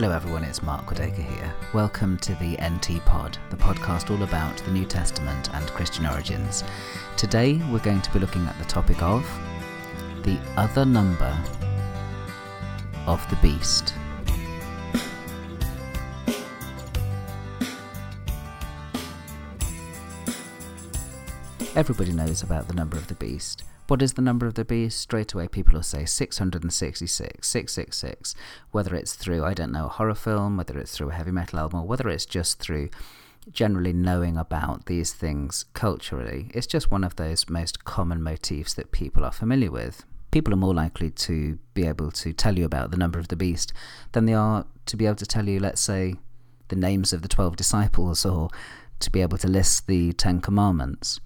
Hello, everyone, it's Mark Goodacre here. Welcome to the NT Pod, the podcast all about the New Testament and Christian origins. Today, we're going to be looking at the topic of the other number of the beast. Everybody knows about the number of the beast. What is the number of the beast? Straight away, people will say 666, 666. Whether it's through, I don't know, a horror film, whether it's through a heavy metal album, or whether it's just through generally knowing about these things culturally, it's just one of those most common motifs that people are familiar with. People are more likely to be able to tell you about the number of the beast than they are to be able to tell you, let's say, the names of the 12 disciples or to be able to list the Ten Commandments.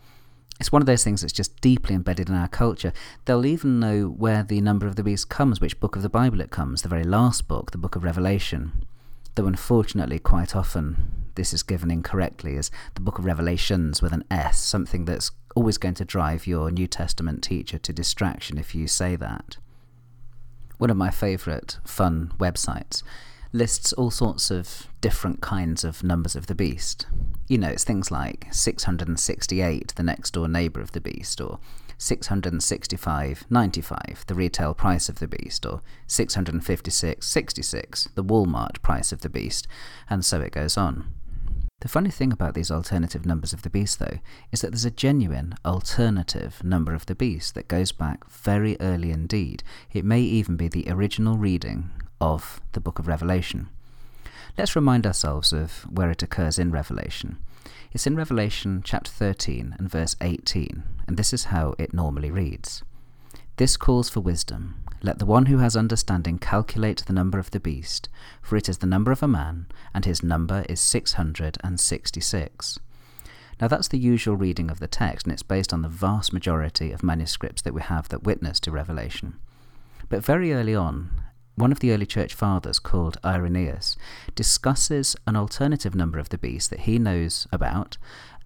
It's one of those things that's just deeply embedded in our culture. They'll even know where the number of the beast comes, which book of the Bible it comes, the very last book, the book of Revelation. Though unfortunately, quite often, this is given incorrectly as the book of Revelations with an S, something that's always going to drive your New Testament teacher to distraction if you say that. One of my favourite fun websites lists all sorts of different kinds of numbers of the beast. You know, it's things like 668, the next door neighbour of the beast, or 665.95, the retail price of the beast, or 656.66, the Walmart price of the beast, and so it goes on. The funny thing about these alternative numbers of the beast, though, is that there's a genuine alternative number of the beast that goes back very early indeed. It may even be the original reading of the book of Revelation. Let's remind ourselves of where it occurs in Revelation. It's in Revelation chapter 13 and verse 18, and this is how it normally reads This calls for wisdom. Let the one who has understanding calculate the number of the beast, for it is the number of a man, and his number is 666. Now, that's the usual reading of the text, and it's based on the vast majority of manuscripts that we have that witness to Revelation. But very early on, one of the early church fathers, called Irenaeus, discusses an alternative number of the beast that he knows about,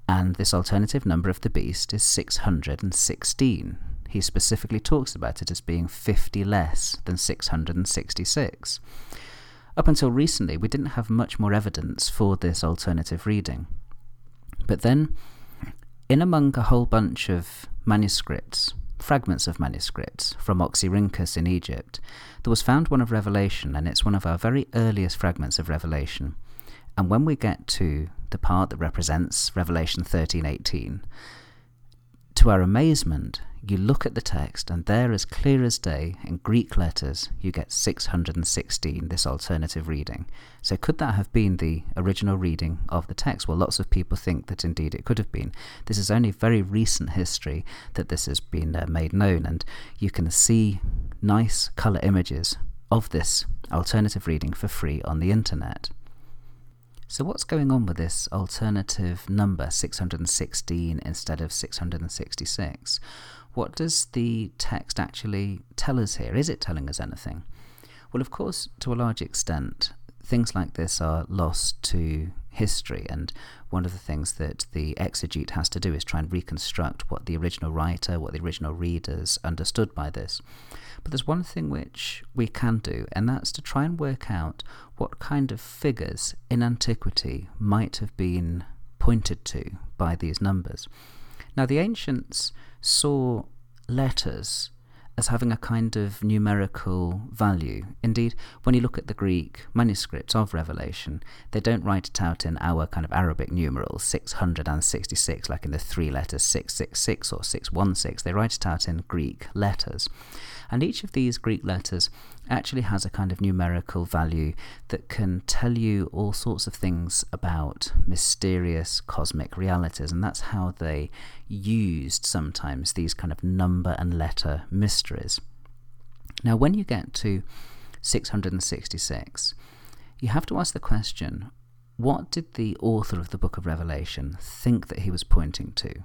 and this alternative number of the beast is 616. He specifically talks about it as being 50 less than 666. Up until recently, we didn't have much more evidence for this alternative reading. But then, in among a whole bunch of manuscripts fragments of manuscripts from Oxyrhynchus in Egypt, there was found one of Revelation, and it's one of our very earliest fragments of Revelation. And when we get to the part that represents Revelation 13:18, to our amazement, you look at the text, and there, as clear as day, in Greek letters, you get 616, this alternative reading. So, could that have been the original reading of the text? Well, lots of people think that indeed it could have been. This is only very recent history that this has been uh, made known, and you can see nice colour images of this alternative reading for free on the internet. So, what's going on with this alternative number, 616 instead of 666? What does the text actually tell us here? Is it telling us anything? Well, of course, to a large extent, things like this are lost to history, and one of the things that the exegete has to do is try and reconstruct what the original writer, what the original readers understood by this. But there's one thing which we can do, and that's to try and work out what kind of figures in antiquity might have been pointed to by these numbers. Now, the ancients saw letters as having a kind of numerical value. Indeed, when you look at the Greek manuscripts of Revelation, they don't write it out in our kind of Arabic numerals, 666, like in the three letters 666 or 616. They write it out in Greek letters. And each of these Greek letters actually has a kind of numerical value that can tell you all sorts of things about mysterious cosmic realities. And that's how they used sometimes these kind of number and letter mysteries. Now, when you get to 666, you have to ask the question what did the author of the book of Revelation think that he was pointing to?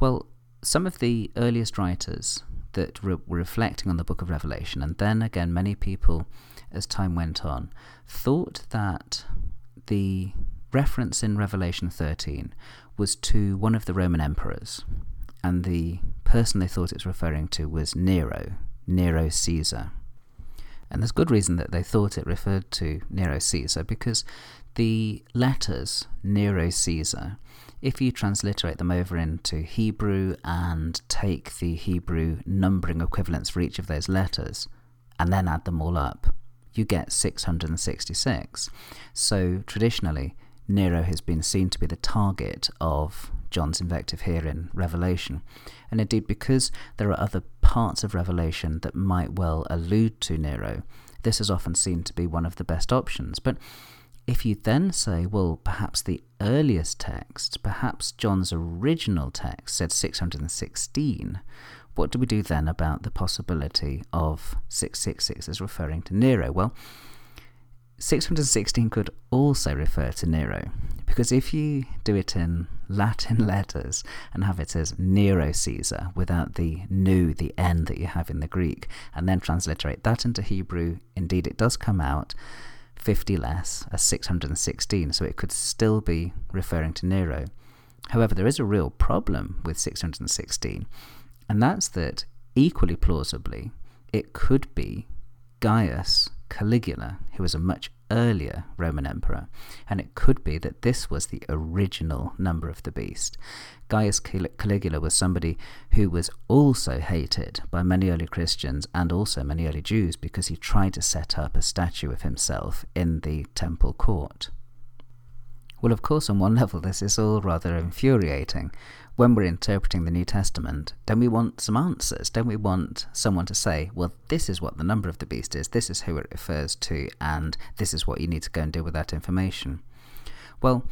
Well, some of the earliest writers that re- were reflecting on the book of Revelation, and then again, many people, as time went on, thought that the reference in Revelation 13 was to one of the Roman emperors, and the person they thought it was referring to was Nero, Nero Caesar. And there's good reason that they thought it referred to Nero Caesar because the letters Nero Caesar, if you transliterate them over into Hebrew and take the Hebrew numbering equivalents for each of those letters and then add them all up, you get 666. So traditionally, Nero has been seen to be the target of John's invective here in Revelation. And indeed, because there are other parts of Revelation that might well allude to Nero, this is often seen to be one of the best options. But if you then say, well, perhaps the earliest text, perhaps John's original text said 616, what do we do then about the possibility of 666 as referring to Nero? Well, 616 could also refer to Nero, because if you do it in Latin letters and have it as Nero Caesar without the nu, the n that you have in the Greek, and then transliterate that into Hebrew, indeed it does come out 50 less as 616, so it could still be referring to Nero. However, there is a real problem with 616, and that's that equally plausibly it could be Gaius Caligula, who was a much earlier Roman emperor, and it could be that this was the original number of the beast. Gaius Caligula was somebody who was also hated by many early Christians and also many early Jews because he tried to set up a statue of himself in the temple court. Well, of course, on one level, this is all rather infuriating. When we're interpreting the New Testament, don't we want some answers? Don't we want someone to say, well, this is what the number of the beast is, this is who it refers to, and this is what you need to go and do with that information? Well,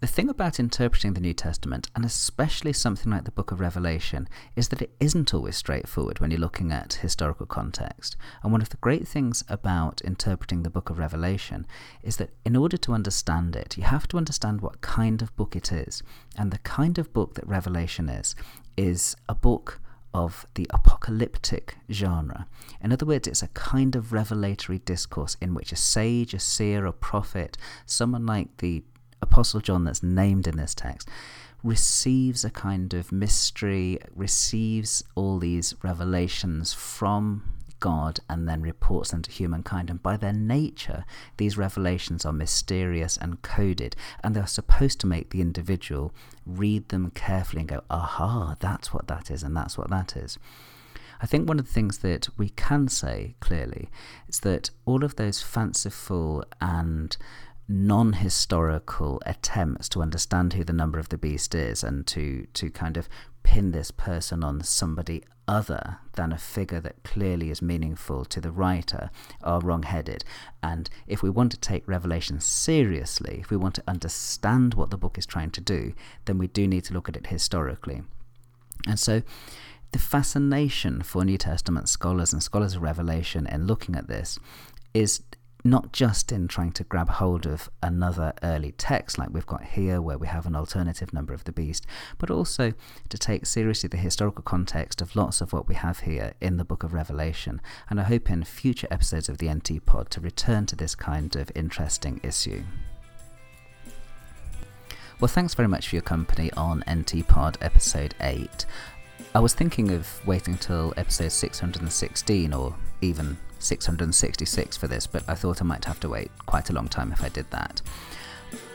the thing about interpreting the New Testament, and especially something like the book of Revelation, is that it isn't always straightforward when you're looking at historical context. And one of the great things about interpreting the book of Revelation is that in order to understand it, you have to understand what kind of book it is. And the kind of book that Revelation is, is a book of the apocalyptic genre. In other words, it's a kind of revelatory discourse in which a sage, a seer, a prophet, someone like the Apostle John that's named in this text receives a kind of mystery, receives all these revelations from God and then reports them to humankind. And by their nature, these revelations are mysterious and coded, and they're supposed to make the individual read them carefully and go, aha, that's what that is, and that's what that is. I think one of the things that we can say clearly is that all of those fanciful and non historical attempts to understand who the number of the beast is and to, to kind of pin this person on somebody other than a figure that clearly is meaningful to the writer are wrong headed. And if we want to take Revelation seriously, if we want to understand what the book is trying to do, then we do need to look at it historically. And so the fascination for New Testament scholars and scholars of Revelation in looking at this is not just in trying to grab hold of another early text like we've got here, where we have an alternative number of the beast, but also to take seriously the historical context of lots of what we have here in the book of Revelation. And I hope in future episodes of the NT Pod to return to this kind of interesting issue. Well, thanks very much for your company on NT Pod episode 8. I was thinking of waiting till episode 616 or even 666 for this, but I thought I might have to wait quite a long time if I did that.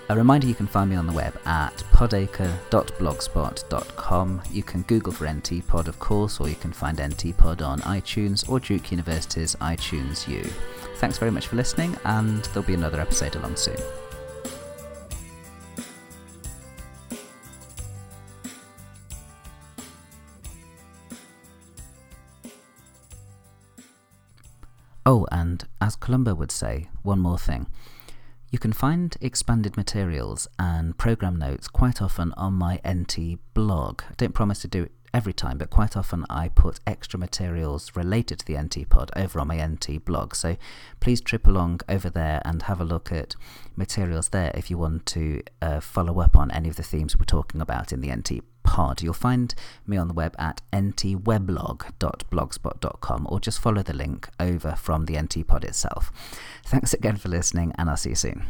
A reminder you can find me on the web at podacre.blogspot.com. You can Google for NTPod, of course, or you can find NTPod on iTunes or Duke University's iTunes U. Thanks very much for listening, and there'll be another episode along soon. Oh, and as Columbo would say, one more thing. You can find expanded materials and program notes quite often on my NT blog. I don't promise to do it every time, but quite often I put extra materials related to the NT pod over on my NT blog. So please trip along over there and have a look at materials there if you want to uh, follow up on any of the themes we're talking about in the NT pod. You'll find me on the web at ntweblog.blogspot.com or just follow the link over from the NT pod itself. Thanks again for listening, and I'll see you soon.